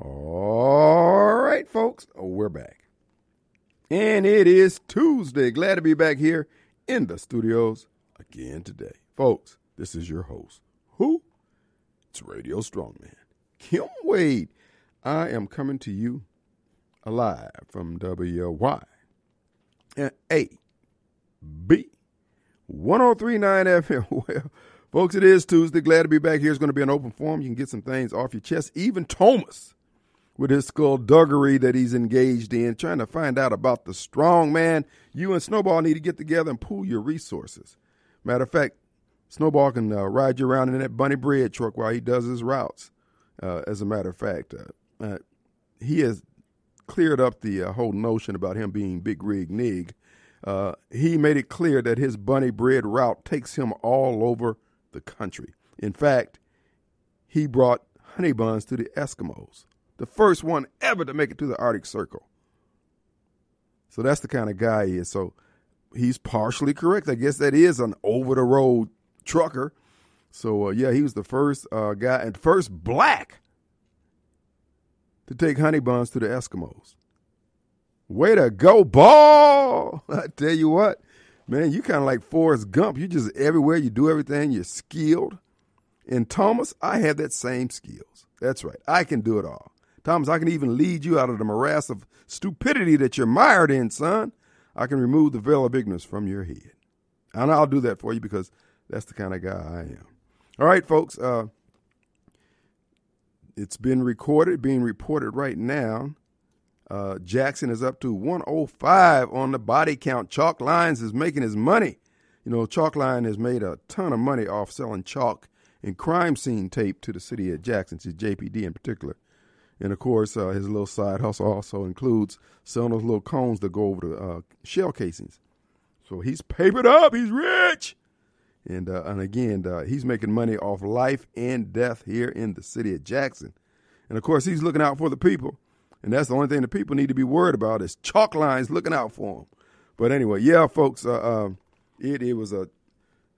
All right, folks, we're back. And it is Tuesday. Glad to be back here in the studios again today. Folks, this is your host. Who? It's Radio Strongman. Kim Wade. I am coming to you alive from WY A B 1039 FM. Well, folks, it is Tuesday. Glad to be back here. It's going to be an open forum. You can get some things off your chest. Even Thomas with his skullduggery that he's engaged in, trying to find out about the strong man. You and Snowball need to get together and pool your resources. Matter of fact, Snowball can uh, ride you around in that bunny bread truck while he does his routes. Uh, as a matter of fact, uh, uh he has cleared up the uh, whole notion about him being Big Rig Nig. Uh, he made it clear that his bunny bread route takes him all over the country. In fact, he brought honey buns to the Eskimos the first one ever to make it to the Arctic Circle. So that's the kind of guy he is. So he's partially correct. I guess that is an over the road trucker. So uh, yeah, he was the first uh, guy and first black to take honey buns to the Eskimos. Way to go, ball! I tell you what, man, you kind of like Forrest Gump. You just everywhere, you do everything. You're skilled. And Thomas, I have that same skills. That's right. I can do it all. Thomas, I can even lead you out of the morass of stupidity that you're mired in, son. I can remove the veil of ignorance from your head. And I'll do that for you because that's the kind of guy I am. All right, folks. Uh, it's been recorded, being reported right now. Uh, Jackson is up to 105 on the body count. Chalk Lines is making his money. You know, Chalk Line has made a ton of money off selling chalk and crime scene tape to the city of Jackson, to JPD in particular. And of course, uh, his little side hustle also includes selling those little cones that go over the uh, shell casings. So he's papered up. He's rich. And uh, and again, uh, he's making money off life and death here in the city of Jackson. And of course, he's looking out for the people. And that's the only thing the people need to be worried about is chalk lines looking out for them. But anyway, yeah, folks, uh, um, it it was a.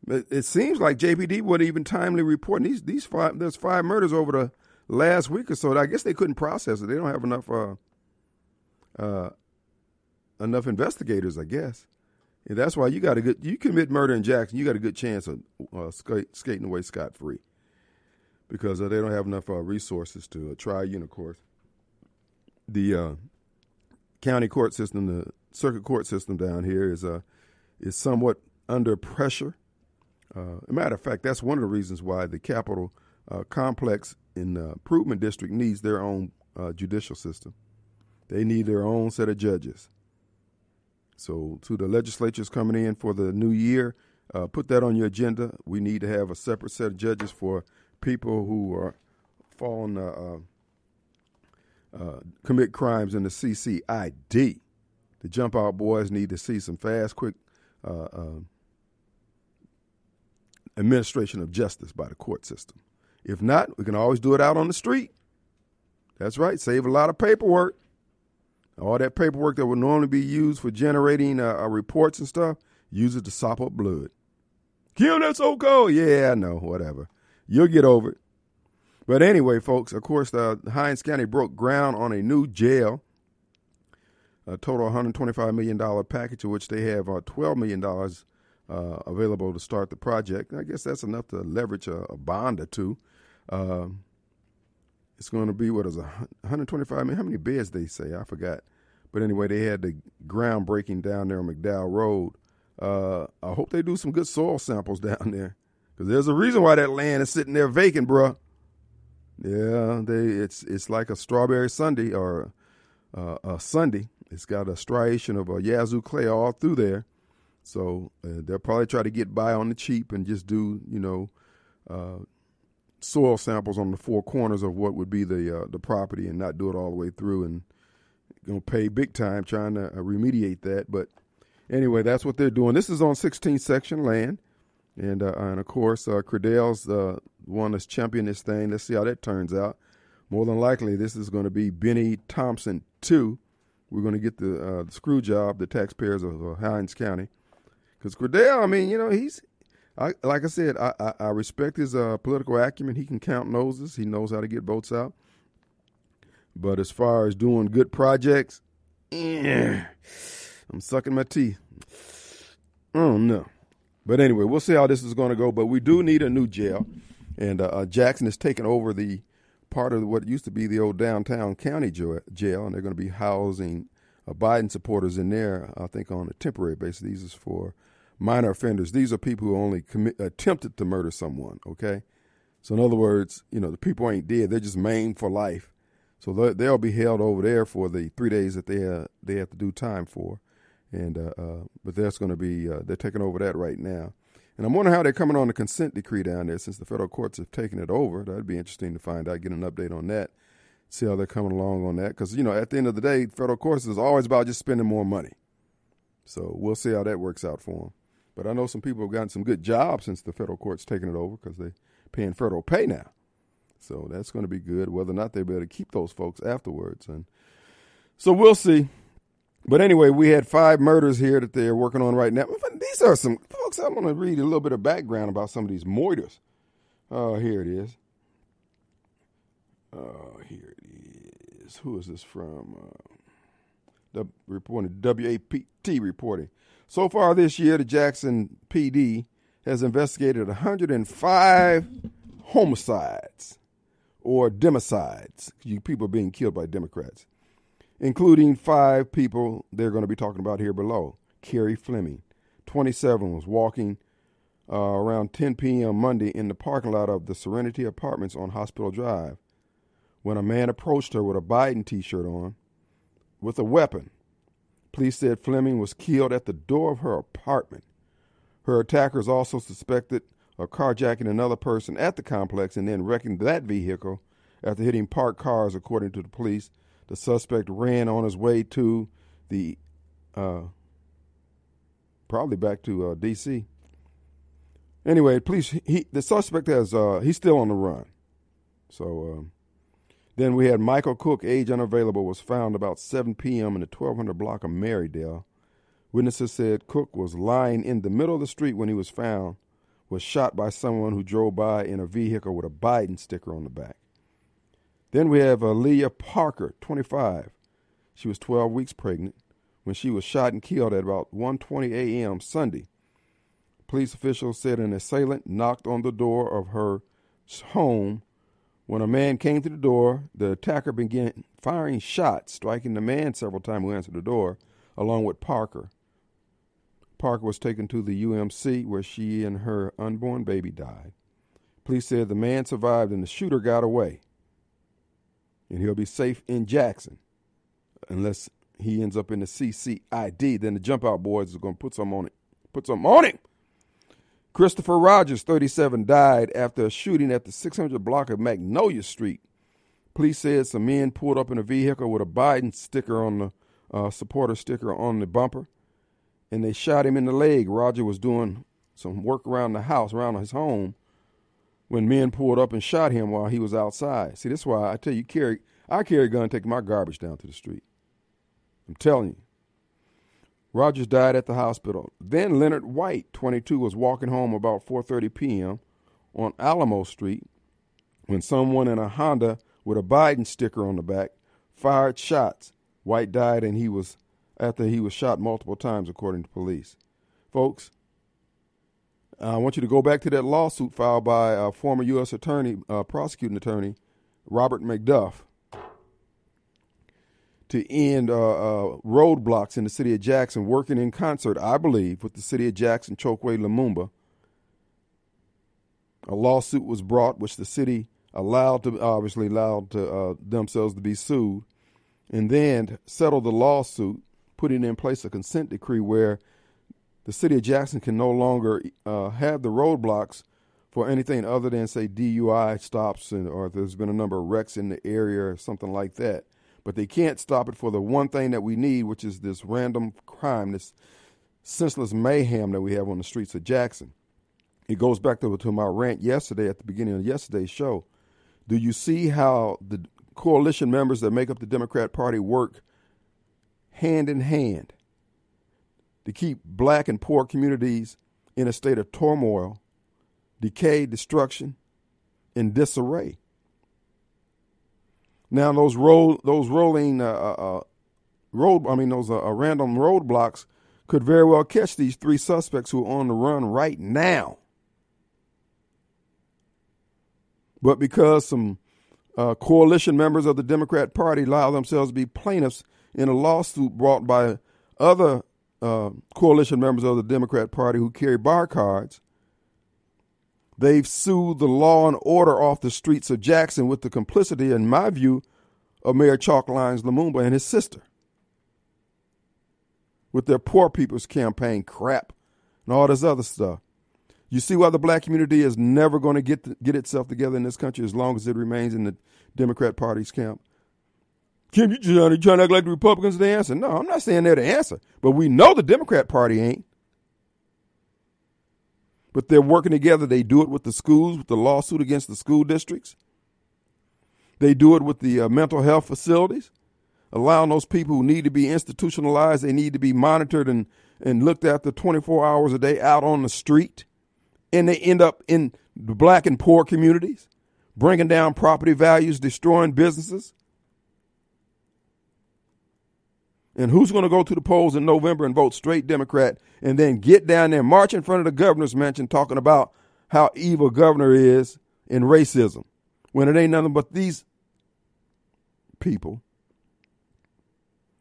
It, seems like JPD wasn't even timely reporting these these five. There's five murders over the last week or so. I guess they couldn't process it. They don't have enough uh, uh, enough investigators, I guess. And that's why you got a good. You commit murder in Jackson, you got a good chance of uh, skate, skating away scot free because uh, they don't have enough uh, resources to uh, try you. Of course, the county court system, the circuit court system down here is uh, is somewhat under pressure. Uh, matter of fact, that's one of the reasons why the Capitol uh, complex in the improvement district needs their own uh, judicial system. They need their own set of judges. So, to the legislatures coming in for the new year, uh, put that on your agenda. We need to have a separate set of judges for people who are fallen uh, uh, uh commit crimes in the CCID. The jump out boys need to see some fast, quick uh, uh, administration of justice by the court system. If not, we can always do it out on the street. That's right, save a lot of paperwork. All that paperwork that would normally be used for generating uh, uh, reports and stuff, use it to sop up blood. Kim, that's so cold. Yeah, I know, whatever. You'll get over it. But anyway, folks, of course, uh, Hinds County broke ground on a new jail, a total $125 million package, of which they have uh, $12 million uh, available to start the project. I guess that's enough to leverage a, a bond or two. Uh, it's going to be what is a 125. I mean, how many beds they say? I forgot. But anyway, they had the groundbreaking down there on McDowell Road. Uh, I hope they do some good soil samples down there, because there's a reason why that land is sitting there vacant, bruh. Yeah, they it's it's like a strawberry sundae or uh, a sundae. It's got a striation of a Yazoo clay all through there. So uh, they'll probably try to get by on the cheap and just do, you know, uh, soil samples on the four corners of what would be the uh, the property and not do it all the way through and gonna pay big time trying to uh, remediate that. But anyway, that's what they're doing. This is on 16th section land, and uh, and of course uh, Credell's the one that's championing this thing. Let's see how that turns out. More than likely, this is going to be Bennie Thompson two. We're going to get the, uh, the screw job, the taxpayers of uh, Hinds County, because Credell. I mean, you know, he's I, like I said, I, I, I respect his uh, political acumen. He can count noses. He knows how to get votes out. But as far as doing good projects, eh, I'm sucking my teeth. Don't know. But anyway, we'll see how this is going to go. But we do need a new jail. And uh, Jackson is taking over the part of what used to be the old downtown county jail, and they're going to be housing uh, Biden supporters in there, I think, on a temporary basis. These is for minor offenders. These are people who only commit, attempted to murder someone, okay? So, in other words, you know, the people ain't dead, they're just maimed for life. So they'll be held over there for the three days that they uh, they have to do time for, and uh, uh, but that's going to be uh, they're taking over that right now. And I'm wondering how they're coming on the consent decree down there since the federal courts have taken it over. That'd be interesting to find out, get an update on that, see how they're coming along on that. Because, you know, at the end of the day, federal courts is always about just spending more money. So we'll see how that works out for them. But I know some people have gotten some good jobs since the federal court's taken it over because they're paying federal pay now. So that's going to be good, whether or not they be able to keep those folks afterwards. And so we'll see. But anyway, we had five murders here that they're working on right now. These are some folks. I'm going to read a little bit of background about some of these murders. Oh, uh, here it is. Uh, here it is. Who is this from? Uh, reporting WAPT reporting. So far this year, the Jackson PD has investigated 105 homicides or democides. You people being killed by Democrats including five people they're going to be talking about here below. Kerry Fleming, 27, was walking uh, around 10 p.m. Monday in the parking lot of the Serenity Apartments on Hospital Drive when a man approached her with a Biden t shirt on with a weapon. Police said Fleming was killed at the door of her apartment. Her attackers also suspected of carjacking another person at the complex and then wrecking that vehicle after hitting parked cars, according to the police. The suspect ran on his way to the, uh, probably back to uh, D.C. Anyway, police. He the suspect has uh, he's still on the run. So um, then we had Michael Cook, age unavailable, was found about 7 p.m. in the 1200 block of Marydale. Witnesses said Cook was lying in the middle of the street when he was found, was shot by someone who drove by in a vehicle with a Biden sticker on the back. Then we have Aaliyah Parker, 25. She was 12 weeks pregnant when she was shot and killed at about 1:20 a.m. Sunday. Police officials said an assailant knocked on the door of her home. When a man came to the door, the attacker began firing shots, striking the man several times who answered the door, along with Parker. Parker was taken to the UMC where she and her unborn baby died. Police said the man survived and the shooter got away and he'll be safe in Jackson unless he ends up in the CCID. Then the jump out boys are going to put some on it. Put some on him. Christopher Rogers, 37, died after a shooting at the 600 block of Magnolia Street. Police said some men pulled up in a vehicle with a Biden sticker on the uh, supporter sticker on the bumper, and they shot him in the leg. Roger was doing some work around the house, around his home, when men pulled up and shot him while he was outside. See, that's why I tell you, carry I carry a gun, taking my garbage down to the street. I'm telling you. Rogers died at the hospital. Then Leonard White, 22, was walking home about 4:30 p.m. on Alamo Street when someone in a Honda with a Biden sticker on the back fired shots. White died and he was after he was shot multiple times according to police. Folks, I want you to go back to that lawsuit filed by a former U.S. attorney, uh, prosecuting attorney, Robert McDuff, to end uh, uh, roadblocks in the city of Jackson, working in concert, I believe, with the city of Jackson, Chokwe Lumumba. A lawsuit was brought, which the city allowed to, obviously allowed to, uh, themselves to be sued, and then settled the lawsuit, putting in place a consent decree where the city of Jackson can no longer uh, have the roadblocks for anything other than say DUI stops and or there's been a number of wrecks in the area or something like that. But they can't stop it for the one thing that we need, which is this random crime, this senseless mayhem that we have on the streets of Jackson. It goes back to, to my rant yesterday at the beginning of yesterday's show. Do you see how the coalition members that make up the Democrat Party work hand in hand to keep black and poor communities in a state of turmoil, decay, destruction, and disarray. Now those roll those rolling uh, uh, uh road I mean those uh, uh, random roadblocks could very well catch these three suspects who are on the run right now. But because some uh, coalition members of the Democrat Party allow themselves to be plaintiffs in a lawsuit brought by other coalition members of the Democrat Party who carry bar cards. They've sued the law and order off the streets of Jackson with the complicity, in my view, of Mayor Chalk Lyons Lumumba and his sister. With their poor people's campaign crap and all this other stuff. You see why the black community is never going to get get itself together in this country as long as it remains in the Democrat Party's camp. Kim, you trying, trying to act like the Republicans are the answer? No, I'm not saying they're the answer, but we know the Democrat Party ain't. But they're working together. They do it with the schools, with the lawsuit against the school districts. They do it with the uh, mental health facilities, allowing those people who need to be institutionalized, they need to be monitored and, and looked after 24 hours a day out on the street and they end up in the black and poor communities, bringing down property values, destroying businesses. And who's going to go to the polls in November and vote straight Democrat and then get down there, march in front of the governor's mansion talking about how evil governor is in racism when it ain't nothing but these people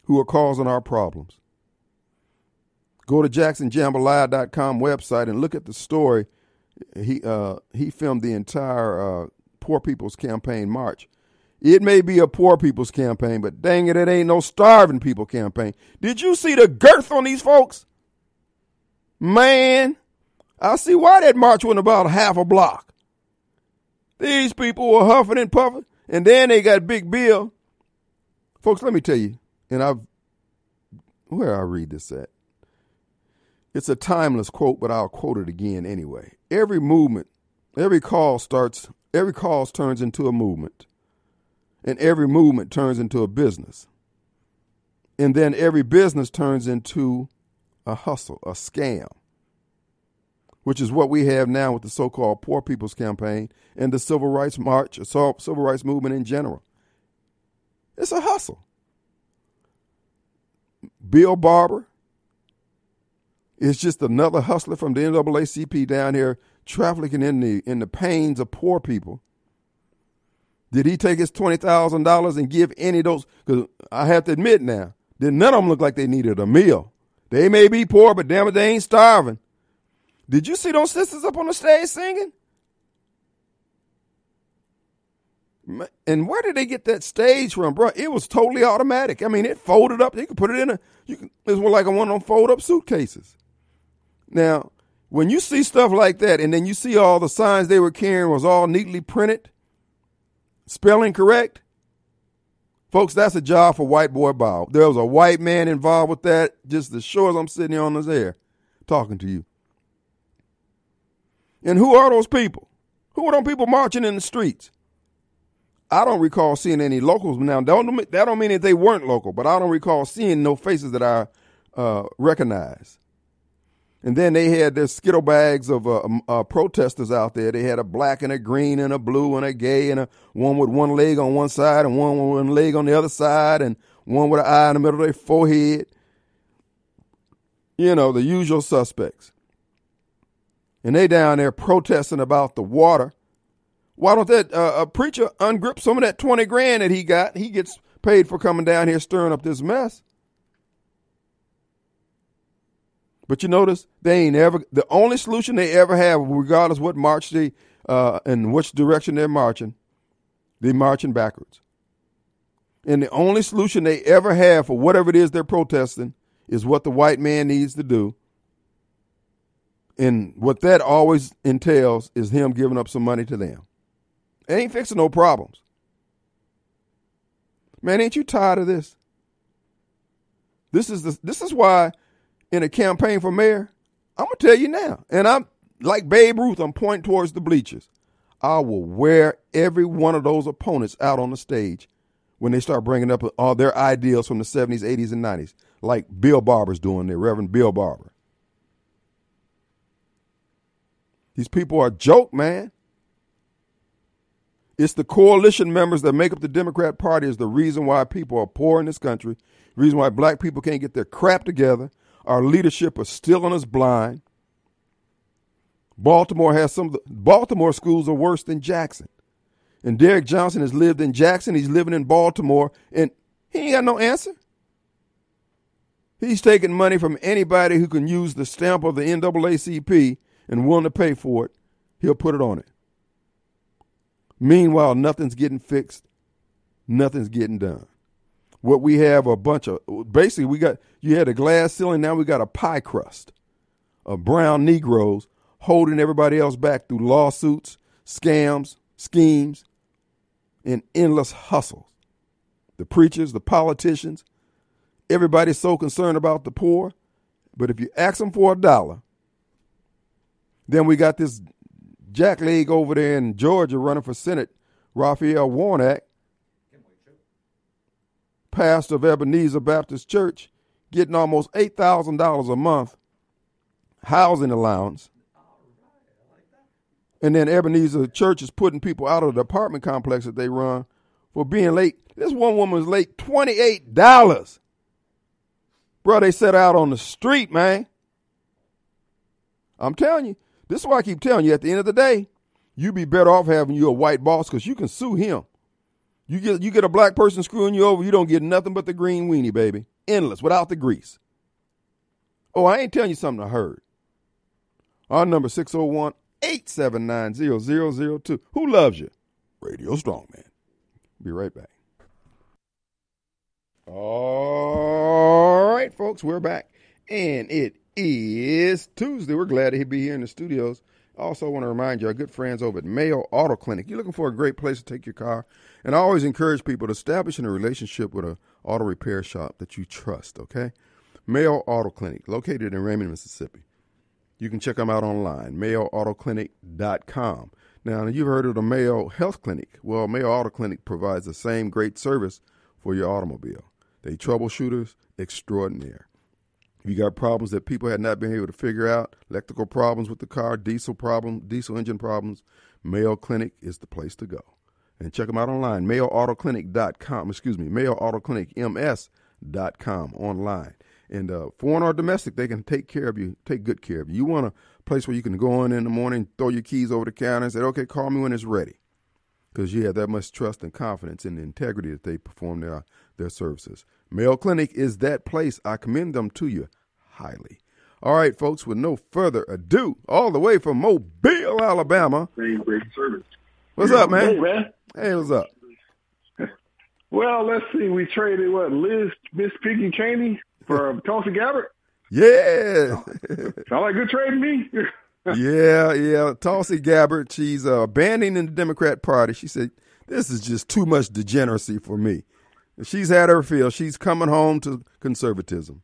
who are causing our problems. Go to jacksonjambalaya.com website and look at the story he uh, he filmed the entire uh, Poor People's Campaign march. It may be a poor people's campaign, but dang it, it ain't no starving people campaign. Did you see the girth on these folks? Man, I see why that march went about half a block. These people were huffing and puffing, and then they got Big Bill. Folks, let me tell you, and I've where I read this at. It's a timeless quote, but I'll quote it again anyway. Every movement, every cause starts, every cause turns into a movement. And every movement turns into a business. And then every business turns into a hustle, a scam, which is what we have now with the so called Poor People's Campaign and the Civil Rights March, Civil Rights Movement in general. It's a hustle. Bill Barber, it's just another hustler from the NAACP down here trafficking in the in the pains of poor people. Did he take his twenty thousand dollars and give any of those? Because I have to admit now, that none of them look like they needed a meal. They may be poor, but damn it, they ain't starving. Did you see those sisters up on the stage singing? And where did they get that stage from, bro? It was totally automatic. I mean, it folded up. You could put it in a. You can. It was like a one of them fold up suitcases. Now, when you see stuff like that, and then you see all the signs they were carrying was all neatly printed, spelling correct, folks, that's a job for White Boy Bob. There was a white man involved with that, just as sure as I'm sitting here on this air talking to you. And who are those people? Who are those people marching in the streets? I don't recall seeing any locals now. That don't, that don't mean that they weren't local, but I don't recall seeing no faces that I uh, recognize. And then they had their skittle bags of uh, um, uh, protesters out there. They had a black and a green and a blue and a gay and a one with one leg on one side and one with one leg on the other side and one with an eye in the middle of their forehead. You know, the usual suspects. And they down there protesting about the water. Why don't that uh, preacher ungrip some of that 20 grand that he got? He gets paid for coming down here stirring up this mess. But you notice they ain't ever the only solution they ever have, regardless what march they uh, and which direction they're marching, they're marching backwards. And the only solution they ever have for whatever it is they're protesting is what the white man needs to do. And what that always entails is him giving up some money to them. It ain't fixing no problems. Man, ain't you tired of this? This is the, this is why in a campaign for mayor, I'm gonna tell you now, and I'm like Babe Ruth, I'm pointing towards the bleachers. I will wear every one of those opponents out on the stage when they start bringing up all their ideals from the 70s, 80s, and 90s, like Bill Barber's doing there, Reverend Bill Barber. These people are a joke, man. It's the coalition members that make up the Democrat Party is the reason why people are poor in this country, reason why black people can't get their crap together. Our leadership is still on us blind. Baltimore has some of the Baltimore schools are worse than Jackson. And Derrick Johnson has lived in Jackson, he's living in Baltimore, and he ain't got no answer. He's taking money from anybody who can use the stamp of the NAACP and willing to pay for it. He'll put it on it. Meanwhile, nothing's getting fixed, nothing's getting done. What we have a bunch of basically we got you had a glass ceiling, now we got a pie crust of brown Negroes holding everybody else back through lawsuits, scams, schemes, and endless hustles. The preachers, the politicians, everybody's so concerned about the poor, but if you ask them for a dollar, then we got this jackleg over there in Georgia running for Senate, Raphael Warnock, pastor of Ebenezer Baptist Church, getting almost $8,000 a month housing allowance. And then Ebenezer Church is putting people out of the apartment complex that they run for being late. This one woman was late $28. Bro, they set out on the street, man. I'm telling you, this is why I keep telling you at the end of the day, you be better off having you a white boss because you can sue him. You get you get a black person screwing you over, you don't get nothing but the green weenie, baby. Endless, without the grease. Oh, I ain't telling you something I heard. Our number 601 879 0002. Who loves you? Radio Strongman. Be right back. All right, folks, we're back. And it is Tuesday. We're glad to be here in the studios. Also, want to remind you, our good friends over at Mayo Auto Clinic. You're looking for a great place to take your car, and I always encourage people to establish a relationship with an auto repair shop that you trust. Okay, Mayo Auto Clinic, located in Raymond, Mississippi. You can check them out online, MayoAutoClinic.com. Now, you've heard of the Mayo Health Clinic. Well, Mayo Auto Clinic provides the same great service for your automobile. They troubleshooters extraordinaire. If you got problems that people had not been able to figure out, electrical problems with the car, diesel problem, diesel engine problems, Mayo Clinic is the place to go. And check them out online, mayoautoclinic.com, excuse me, mayoautoclinicms.com online. And uh, foreign or domestic, they can take care of you, take good care of you. You want a place where you can go in in the morning, throw your keys over the counter and say, okay, call me when it's ready. Because you have that much trust and confidence in the integrity that they perform their, their services. Mayo Clinic is that place. I commend them to you highly. All right, folks, with no further ado, all the way from Mobile, Alabama. Great service. What's up, man? Hey, man. Hey, what's up? Well, let's see. We traded what Liz, Miss Piggy Cheney for Tulsi Gabbard. Yeah. Sound like good trade to me. yeah, yeah. Tulsi Gabbard, she's uh, abandoning the Democrat Party. She said, "This is just too much degeneracy for me." She's had her fill. She's coming home to conservatism.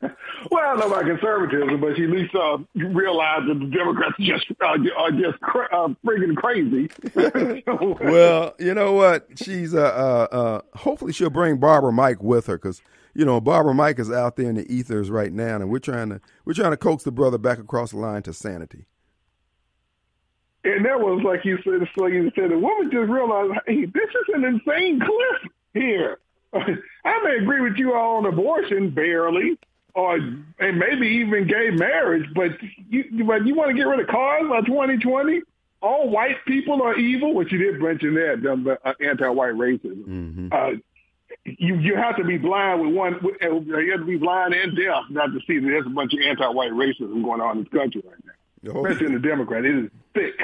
Well, I don't know about conservatism, but she at least uh, realized that the Democrats just uh, are just cra- uh, friggin' crazy. well, you know what? She's uh, uh, uh, hopefully she'll bring Barbara Mike with her because you know Barbara Mike is out there in the ethers right now, and we're trying to we're trying to coax the brother back across the line to sanity. And that was like you said, like you said, the woman just realized, hey, this is an insane cliff here. I may agree with you all on abortion, barely, or and maybe even gay marriage, but you but you want to get rid of cars by 2020? All white people are evil, which you did mention that, the uh, anti-white racism. Mm-hmm. Uh, you you have to be blind with one. You have to be blind and deaf not to see that there's a bunch of anti-white racism going on in this country right now, oh. especially in the Democrat. It is thick.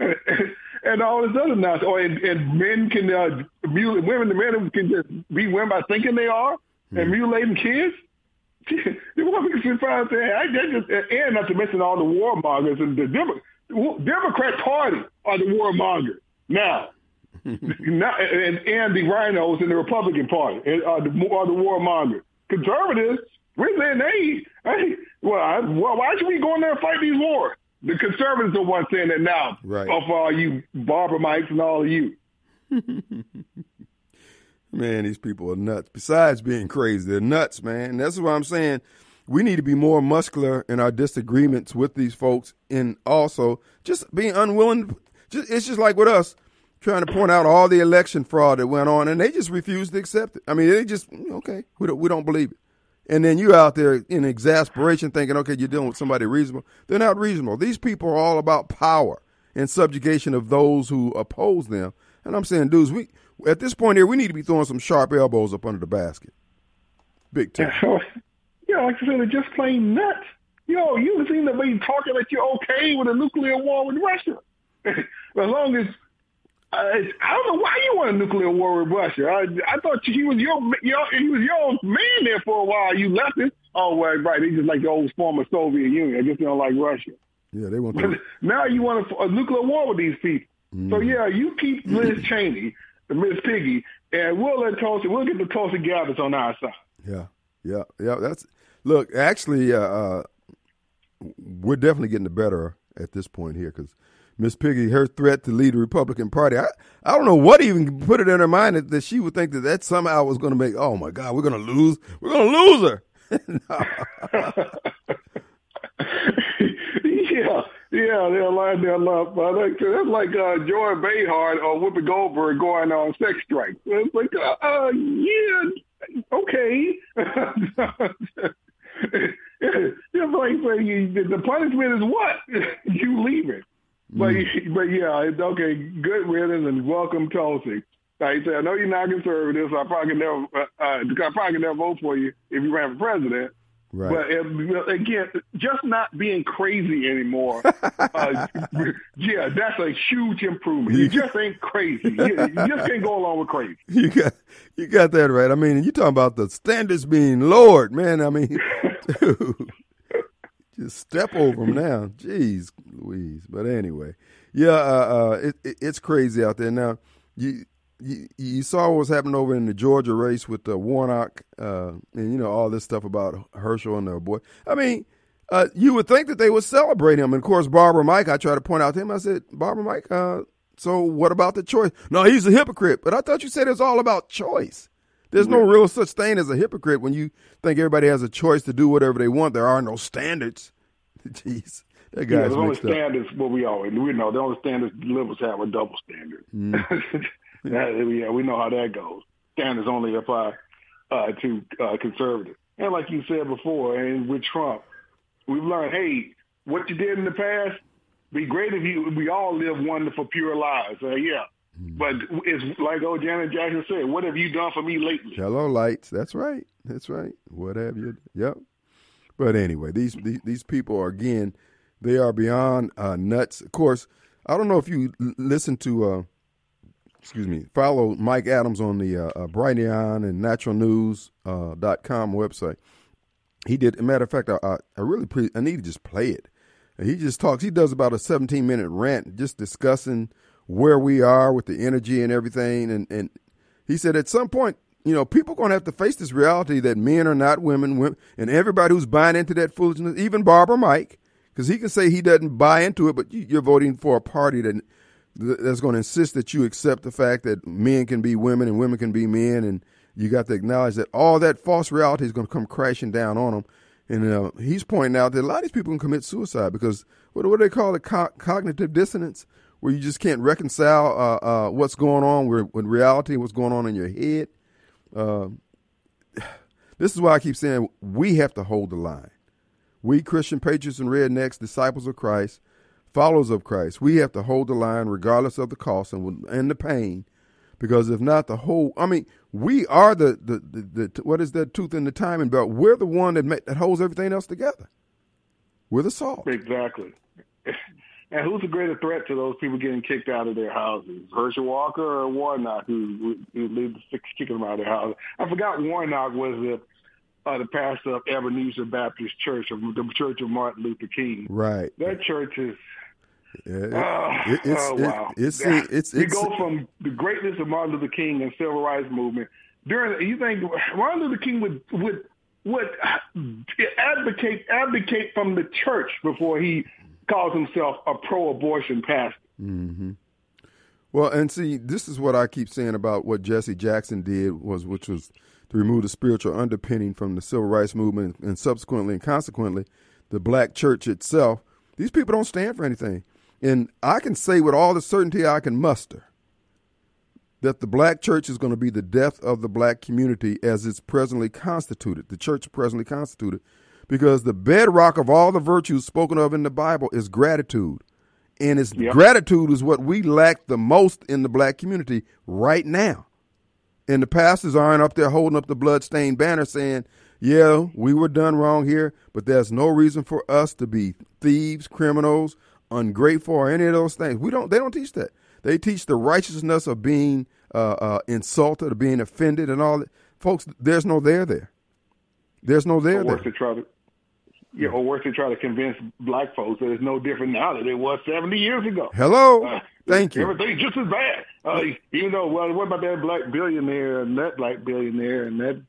and all this other nonsense. Or and, and men can uh, mutilate women. The men can just be women by thinking they are mm. and mutilating kids. the woman can find saying, I just and not to mention all the warmongers and the Demo- Democrat Party are the warmongers now. not, and, and the RINOs in the Republican Party are the, are the warmongers. Conservatives, we're saying, hey, hey, well, I, well, why should we go in there and fight these wars? The conservatives are one saying that now. Right. Of all you Barbara Mikes and all of you. man, these people are nuts. Besides being crazy, they're nuts, man. And that's what I'm saying. We need to be more muscular in our disagreements with these folks and also just being unwilling just, it's just like with us trying to point out all the election fraud that went on, and they just refuse to accept it. I mean, they just okay, we don't we don't believe it. And then you out there in exasperation thinking, okay, you're dealing with somebody reasonable. They're not reasonable. These people are all about power and subjugation of those who oppose them. And I'm saying, dudes, we at this point here, we need to be throwing some sharp elbows up under the basket. Big time. yeah, like I said, it's just plain nuts. Yo, you seem to be talking that you're okay with a nuclear war with Russia. as long as I don't know why you want a nuclear war with Russia. I, I thought he was your, your he was your man there for a while. You left it. Oh, well, right. They just like the old former Soviet Union. I guess they don't like Russia. Yeah, they want. To... now you want a, a, nuclear war with these people. Mm. So yeah, you keep Liz Cheney, Miss Piggy, and we'll let Tulsi. We'll get the Tulsi Gabbards on our side. Yeah, yeah, yeah. That's look. Actually, uh, uh, we're definitely getting the better at this point here because Miss Piggy, her threat to lead the Republican Party. I, I don't know what even put it in her mind that, that she would think that that somehow was going to make. Oh my God, we're going to lose. We're going to lose her. yeah, yeah, they're up. I think that's like uh, Joy Behar or Whoopi Goldberg going on sex strike. It's like, uh, uh yeah, okay. it's like the punishment is what. But mm. but yeah, okay. Good riddance and welcome Tulsi. Like I said, I know you're not conservative, so I probably can never uh, uh, I probably can never vote for you if you ran for president. Right. But again, just not being crazy anymore. uh, yeah, that's a huge improvement. You just ain't crazy. You, you, just can't go along with crazy. You got you got that right. I mean, you talking about the standards being lowered, man. I mean, dude. Just step over them now. Jeez Louise. But anyway, yeah, uh, uh, it, it, it's crazy out there. Now, you, you, you saw what was happening over in the Georgia race with the Warnock uh, and, you know, all this stuff about Herschel and their boy. I mean, uh, you would think that they would celebrate him. And, of course, Barbara Mike, I tried to point out to him, I said, Barbara Mike, uh, so what about the choice? No, he's a hypocrite. But I thought you said it's all about choice. There's no real such thing as a hypocrite when you think everybody has a choice to do whatever they want. There are no standards. Jeez. That guy's yeah, there's only standards what we always we know. The only standards liberals have are double standards. Mm. that, yeah, we know how that goes. Standards only apply uh, to uh, conservatives. And like you said before, and with Trump, we've learned, hey, what you did in the past, be great if you we all live wonderful, pure lives. Uh, yeah, but it's like old Janet Jackson said, what have you done for me lately? Hello, lights. That's right. That's right. What have you? Yep. But anyway, these these, these people are again, they are beyond uh, nuts. Of course, I don't know if you listen to, uh, excuse me, follow Mike Adams on the uh, uh, Brighteon and Natural News uh, com website. He did. a matter of fact, I, I, I really pre- I need to just play it. He just talks. He does about a 17 minute rant, just discussing where we are with the energy and everything. And, and he said at some point, you know, people are going to have to face this reality that men are not women, women and everybody who's buying into that foolishness, even Barbara Mike, because he can say he doesn't buy into it, but you're voting for a party that that's going to insist that you accept the fact that men can be women and women can be men, and you got to acknowledge that all that false reality is going to come crashing down on them. And uh, he's pointing out that a lot of these people can commit suicide because what, what do they call it? Co- cognitive dissonance, where you just can't reconcile uh, uh, what's going on with, with, reality, what's going on in your head. Uh, this is why I keep saying we have to hold the line. We Christian patriots and rednecks, disciples of Christ, followers of Christ, we have to hold the line regardless of the cost and, and the pain. Because if not, the whole, I mean, we are the, the, the, the what is that tooth in the timing belt? We're the one that, that holds everything else together. We're the salt. Exactly. And who's the greater threat to those people getting kicked out of their houses? Herschel Walker or Warnock, who, who leads kicking them out of their houses? I forgot Warnock was the uh, the pastor of Ebenezer Baptist Church, of the Church of Martin Luther King. Right. That church is. Yeah, it, uh, it's, oh, wow. it's, it's, it's, you go from the greatness of Martin Luther King and civil rights movement. During you think Martin Luther King would would would advocate advocate from the church before he calls himself a pro-abortion pastor. Mm-hmm. Well, and see, this is what I keep saying about what Jesse Jackson did was, which was to remove the spiritual underpinning from the civil rights movement, and subsequently and consequently, the black church itself. These people don't stand for anything. And I can say with all the certainty I can muster that the black church is going to be the death of the black community as it's presently constituted, the church presently constituted, because the bedrock of all the virtues spoken of in the Bible is gratitude. And it's yep. gratitude is what we lack the most in the black community right now. And the pastors aren't up there holding up the bloodstained banner saying, yeah, we were done wrong here, but there's no reason for us to be thieves, criminals, ungrateful, or any of those things. We don't. They don't teach that. They teach the righteousness of being uh, uh, insulted, of being offended, and all that. Folks, there's no there there. There's no there there. To try to, yeah, or worse, to try to convince black folks that it's no different now than it was 70 years ago. Hello. Uh, Thank you. Everything's just as bad. Uh, even though, well, what about that black billionaire and that black billionaire and that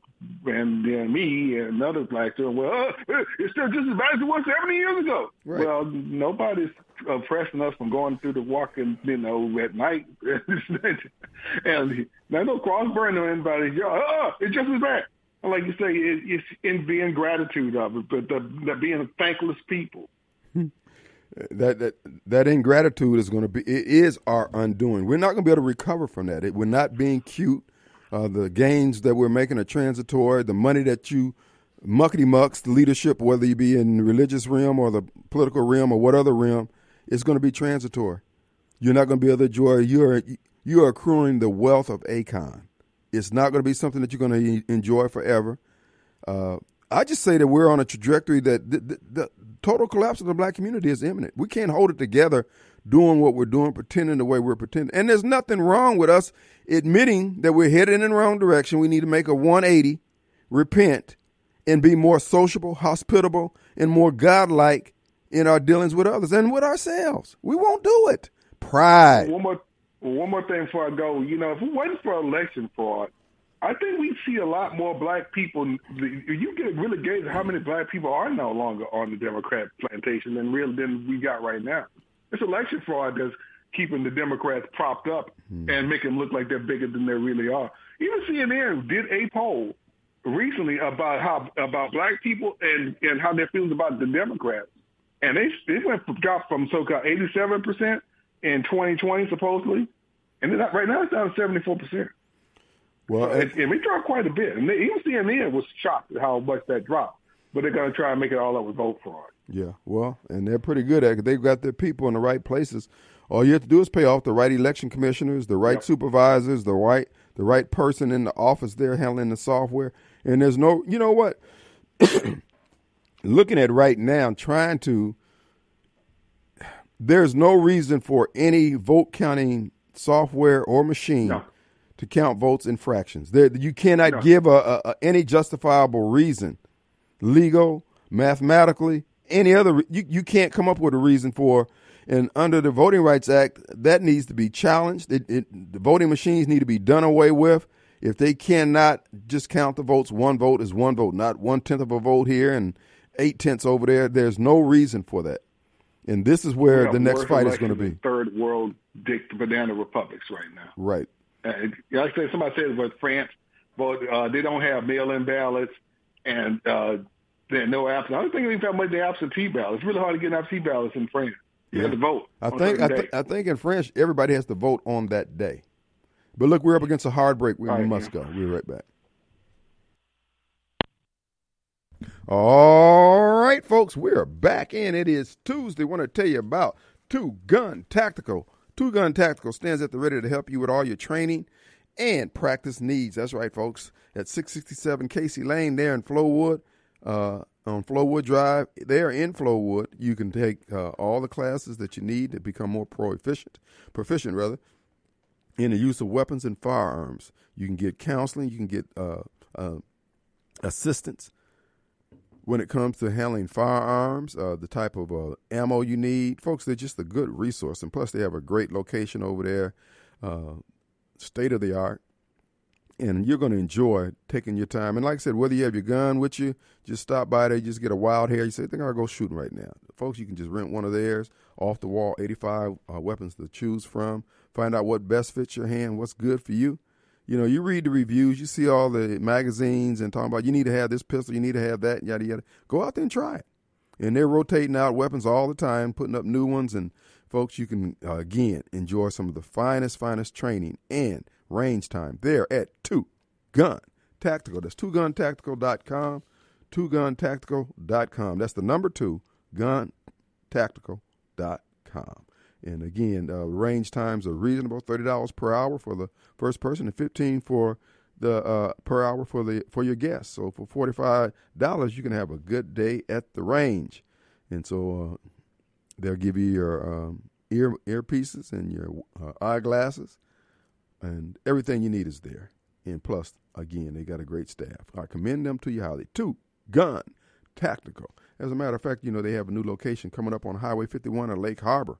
and then me and another black doing well. Uh, it's still just as bad as it was 70 years ago. Right. Well, nobody's oppressing us from going through the walking, you know, at night. and there's no cross burning on anybody. Oh, it's just as bad. Like you say, it, it's in the ingratitude of it, but the, the being thankless people. that that that ingratitude is going to be it is our undoing. We're not going to be able to recover from that. It, we're not being cute. Uh, the gains that we're making are transitory. The money that you muckety mucks, the leadership, whether you be in the religious realm or the political realm or what other realm, is going to be transitory. You're not going to be able to enjoy. You're you are accruing the wealth of Achan. It's not going to be something that you're going to enjoy forever. Uh, I just say that we're on a trajectory that the, the, the, total collapse of the black community is imminent. We can't hold it together doing what we're doing, pretending the way we're pretending. And there's nothing wrong with us admitting that we're headed in the wrong direction. We need to make a 180, repent, and be more sociable, hospitable, and more godlike in our dealings with others and with ourselves. We won't do it. Pride. One more, one more thing before I go. You know, if it wasn't for election fraud, I think we see a lot more black people. You get really gauge how many black people are no longer on the Democrat plantation than real than we got right now. It's election fraud that's keeping the Democrats propped up mm. and making them look like they're bigger than they really are. Even CNN did a poll recently about how about black people and and how they're feeling about the Democrats, and they they went from, dropped from so-called 87 percent in 2020 supposedly, and right now it's down to 74 percent. Well, so and, and we dropped quite a bit. And they, even CNN was shocked at how much that dropped. But they're going to try and make it all up with vote fraud. Yeah, well, and they're pretty good at it. They've got their people in the right places. All you have to do is pay off the right election commissioners, the right yep. supervisors, the right the right person in the office there handling the software. And there's no, you know what? Looking at right now, trying to. There's no reason for any vote counting software or machine no to count votes in fractions. There, you cannot no. give a, a, a, any justifiable reason, legal, mathematically, any other. You, you can't come up with a reason for. And under the Voting Rights Act, that needs to be challenged. It, it, the voting machines need to be done away with. If they cannot just count the votes, one vote is one vote, not one tenth of a vote here and eight tenths over there. There's no reason for that. And this is where the next fight is going to be. Third world dick banana republics right now. Right. Like I said, somebody said about France, but uh, they don't have mail-in ballots and uh, there no absentee. I don't think they have much absentee ballots. It's really hard to get an absentee ballots in France. You yeah. have to vote. I think I, th- I, think in France everybody has to vote on that day. But look, we're up against a hard break. We, right, must yeah. go. We'll be right back. Right, folks, we're back in. It is Tuesday. I want to tell you about Two Gun Tactical Two Gun Tactical stands at the ready to help you with all your training and practice needs. That's right, folks. At 667 Casey Lane there in Flowood, uh, on Flowood Drive, there in Flowood, you can take uh, all the classes that you need to become more proficient, proficient rather, in the use of weapons and firearms. You can get counseling, you can get uh, uh assistance when it comes to handling firearms, uh, the type of uh, ammo you need. Folks, they're just a good resource. And plus, they have a great location over there, uh, state of the art. And you're going to enjoy taking your time. And like I said, whether you have your gun with you, just stop by there, just get a wild hair. You say, I think I'll go shooting right now. Folks, you can just rent one of theirs, off the wall, 85 uh, weapons to choose from. Find out what best fits your hand, what's good for you you know, you read the reviews, you see all the magazines and talking about you need to have this pistol, you need to have that, yada yada. Go out there and try it. And they're rotating out weapons all the time, putting up new ones and Folks, you can uh, again enjoy some of the finest, finest training and range time there at Two Gun Tactical. That's twoguntactical.com. Twoguntactical.com. That's the number two, guntactical.com. And again, uh, range times are reasonable: thirty dollars per hour for the first person, and fifteen for the uh, per hour for the for your guests. So for forty five dollars, you can have a good day at the range. And so uh, they'll give you your um, ear earpieces and your uh, eyeglasses, and everything you need is there. And plus, again, they got a great staff. I commend them to you highly. Two Gun Tactical. As a matter of fact, you know they have a new location coming up on Highway 51 at Lake Harbor.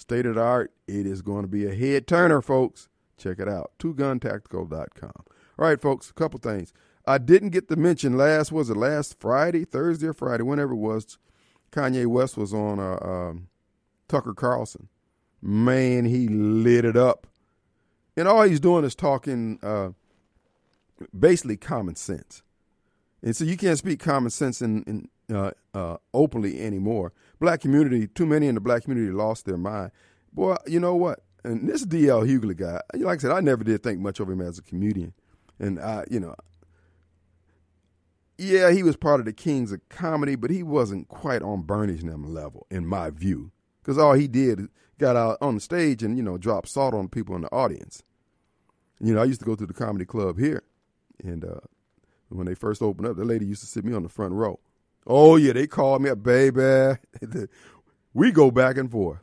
State of the art. It is going to be a head turner, folks. Check it out. TwoGunTactical.com. All right, folks. A couple things. I didn't get to mention last was it last Friday, Thursday or Friday, whenever it was. Kanye West was on uh, um, Tucker Carlson. Man, he lit it up, and all he's doing is talking uh, basically common sense. And so you can't speak common sense in, in uh, uh, openly anymore. Black community, too many in the black community lost their mind. Boy, you know what? And this DL Hughley guy, like I said, I never did think much of him as a comedian. And I, you know, yeah, he was part of the Kings of Comedy, but he wasn't quite on Bernie's level, in my view. Because all he did got out on the stage and, you know, dropped salt on people in the audience. You know, I used to go to the comedy club here, and uh, when they first opened up, the lady used to sit me on the front row. Oh yeah, they called me up, baby. we go back and forth,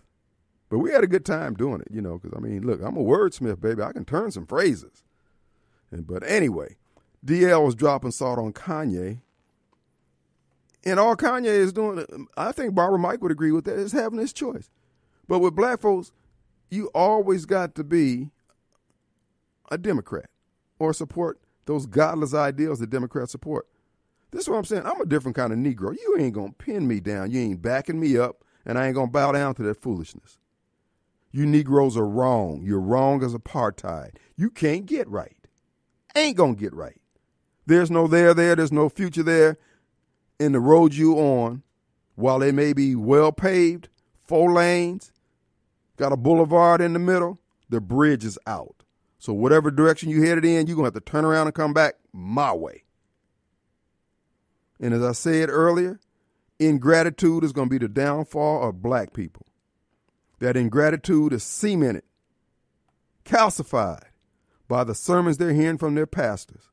but we had a good time doing it, you know. Because I mean, look, I'm a wordsmith, baby. I can turn some phrases. And but anyway, DL was dropping salt on Kanye, and all Kanye is doing, I think Barbara Mike would agree with that, is having his choice. But with black folks, you always got to be a Democrat or support those godless ideals that Democrats support. This is what I'm saying. I'm a different kind of Negro. You ain't going to pin me down. You ain't backing me up, and I ain't going to bow down to that foolishness. You Negroes are wrong. You're wrong as apartheid. You can't get right. Ain't going to get right. There's no there there. There's no future there in the road you on. While it may be well paved, four lanes, got a boulevard in the middle, the bridge is out. So whatever direction you headed in, you're going to have to turn around and come back my way. And as I said earlier, ingratitude is going to be the downfall of black people. That ingratitude is cemented, calcified by the sermons they're hearing from their pastors.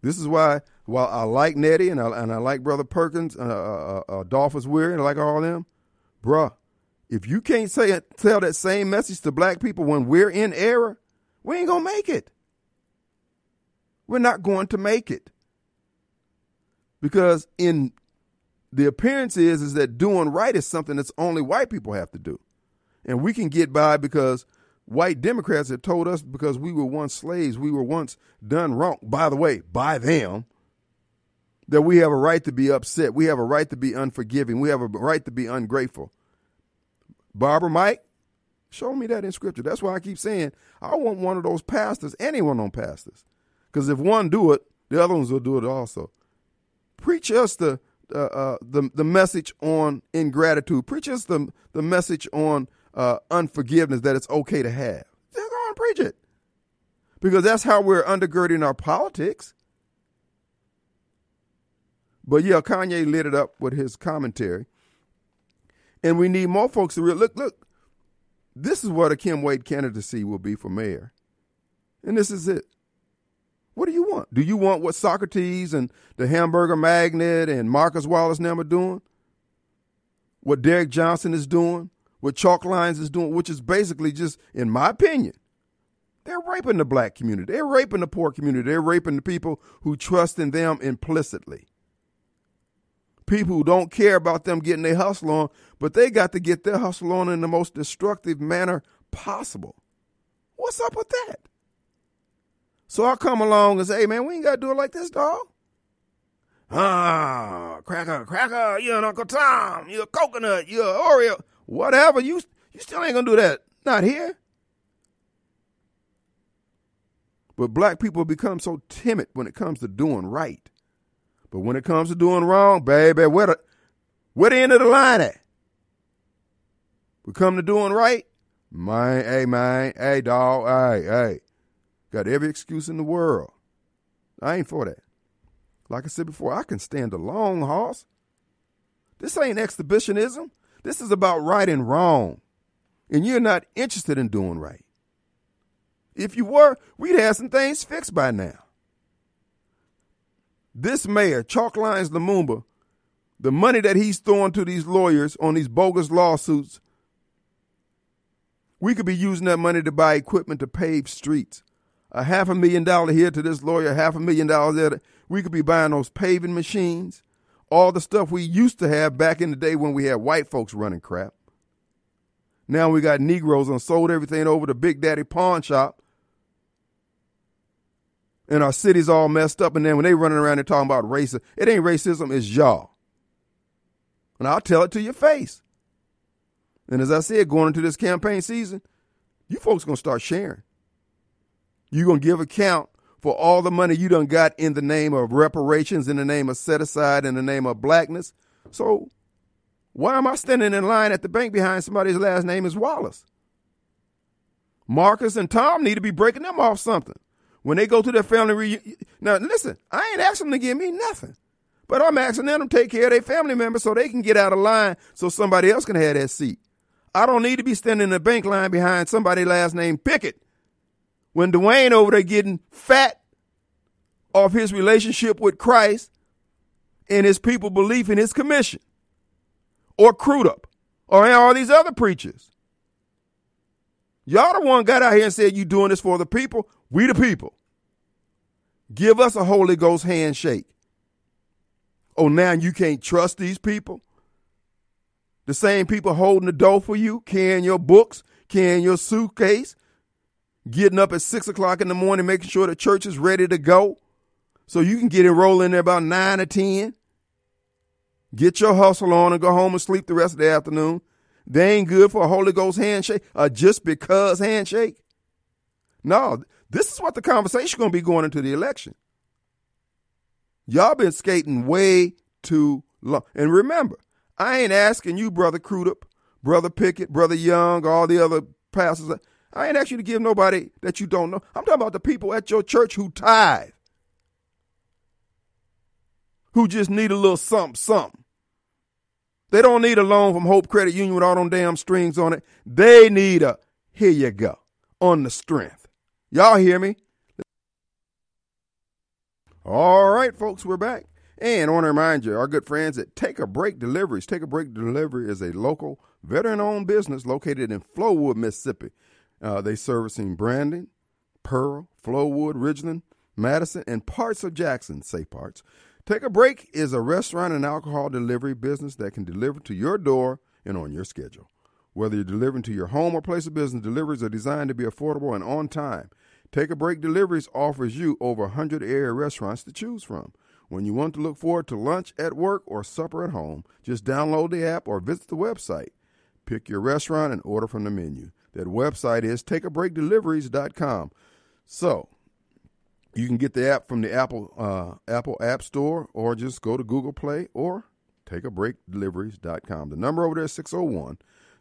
This is why, while I like Nettie and I, and I like Brother Perkins, uh, uh, uh, Adolphus Weary, and I like all of them, bruh, if you can't say it, tell that same message to black people when we're in error, we ain't gonna make it. We're not going to make it. Because in the appearance is is that doing right is something that's only white people have to do. And we can get by because white Democrats have told us because we were once slaves, we were once done wrong, by the way, by them, that we have a right to be upset. We have a right to be unforgiving. We have a right to be ungrateful. Barbara Mike, show me that in scripture. That's why I keep saying I want one of those pastors, anyone on pastors. Because if one do it, the other ones will do it also. Preach us the uh, uh, the the message on ingratitude. Preach us the the message on uh, unforgiveness that it's okay to have. Just go and preach it, because that's how we're undergirding our politics. But yeah, Kanye lit it up with his commentary. And we need more folks to real look, look, this is what a Kim Wade candidacy will be for mayor. And this is it. What do you want? Do you want what Socrates and the Hamburger Magnet and Marcus Wallace now are doing? What Derrick Johnson is doing? What Chokwe is doing? Which is basically just, in my opinion, they're raping the black community. They're raping the poor community. They're raping the people who trust in them implicitly people who don't care about them getting their hustle on, but they got to get their hustle on in the most destructive manner possible. What's up with that? So I come along and say, hey man, we ain't got to do it like this, dog. Ah, cracker, cracker, you're an Uncle Tom, you're a coconut, you're an Oreo, whatever. You you still ain't gonna do that. Not here. But black people become so timid when it comes to doing right. But when it comes to doing wrong, baby, where the where the end of the line at? We come to doing right, man, hey, man, hey, dog, hey, hey. Got every excuse in the world. I ain't for that. Like I said before, I can stand a long horse. This ain't exhibitionism. This is about right and wrong. And you're not interested in doing right. If you were, we'd have some things fixed by now. This mayor, Chokwe Lumumba, the money that he's throwing to these lawyers on these bogus lawsuits, we could be using that money to buy equipment to pave streets. A half a million dollar here to this lawyer, half a million dollars there. We could be buying those paving machines, all the stuff we used to have back in the day when we had white folks running crap. Now we got Negroes and sold everything over to Big Daddy Pawn Shop. And our city's all messed up. And then when they running around and talking about racism, it ain't racism, it's y'all. And I'll tell it to your face. And as I said, going into this campaign season, you folks gonna start sharing. You're gonna give account for all the money you done got in the name of reparations, in the name of set aside, in the name of blackness. So why am I standing in line at the bank behind somebody's last name is Wallace? Marcus and Tom need to be breaking them off something. When they go to their family reunion. Now, listen, I ain't asking them to give me nothing. But I'm asking them to take care of their family members so they can get out of line so somebody else can have that seat. I don't need to be standing in the bank line behind somebody last name Pickett when Dwayne over there getting fat off his relationship with Christ and his people belief in his commission or Crudup or all these other preachers. Y'all the one got out here and said you doing this for the people. We the people. Give us a Holy Ghost handshake. Oh, now you can't trust these people? The same people holding the door for you, carrying your books, carrying your suitcase, getting up at six o'clock in the morning, making sure the church is ready to go so you can get enrolled in there about nine or 10. Get your hustle on and go home and sleep the rest of the afternoon. They ain't good for a Holy Ghost handshake, a just because handshake. No, this is what the conversation going to be going into the election. Y'all been skating way too long. And remember, I ain't asking you, Brother Crudup, Brother Pickett, Brother Young, all the other pastors. I ain't asking you to give nobody that you don't know. I'm talking about the people at your church who tithe, who just need a little something, something. They don't need a loan from Hope Credit Union with all them damn strings on it. They need a, here you go, on the strength. Y'all hear me? All right, folks, we're back. And I want to remind you, our good friends at Take a Break Deliveries. Take a Break Delivery is a local, veteran owned business located in Flowood, Mississippi. Uh, they servicing Brandon, Pearl, Flowood, Ridgeland, Madison, and parts of Jackson, say parts. Take a Break is a restaurant and alcohol delivery business that can deliver to your door and on your schedule. Whether you're delivering to your home or place of business, deliveries are designed to be affordable and on time. Take a Break Deliveries offers you over 100 area restaurants to choose from. When you want to look forward to lunch at work or supper at home, just download the app or visit the website. Pick your restaurant and order from the menu. That website is takeabreakdeliveries.com. So, you can get the app from the Apple uh, Apple App Store or just go to Google Play or takeabreakdeliveries.com. The number over there is 601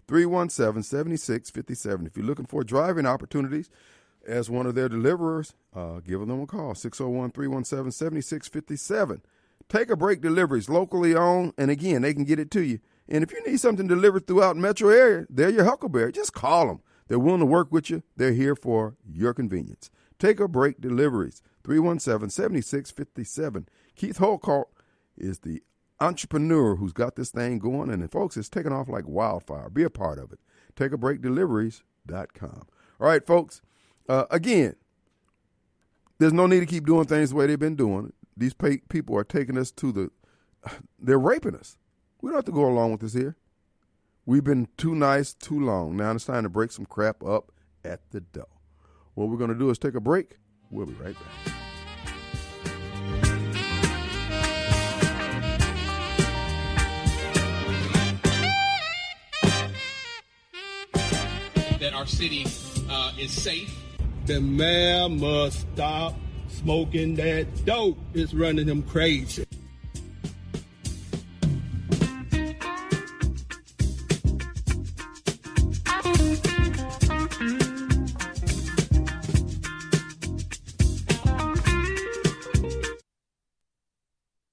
317 7657. If you're looking for driving opportunities, as one of their deliverers, uh, give them a call 601 317 7657. Take a break deliveries, locally owned, and again, they can get it to you. And if you need something delivered throughout metro area, they're your Huckleberry. Just call them. They're willing to work with you. They're here for your convenience. Take a break deliveries, 317 7657. Keith Holcart is the entrepreneur who's got this thing going, and folks, it's taking off like wildfire. Be a part of it. Take a break deliveries.com. All right, folks. Uh, again, there's no need to keep doing things the way they've been doing. These people are taking us to the, they're raping us. We don't have to go along with this here. We've been too nice too long. Now it's time to break some crap up at the door. What we're going to do is take a break. We'll be right back. That our city uh, is safe the mayor must stop smoking that dope. It's running him crazy.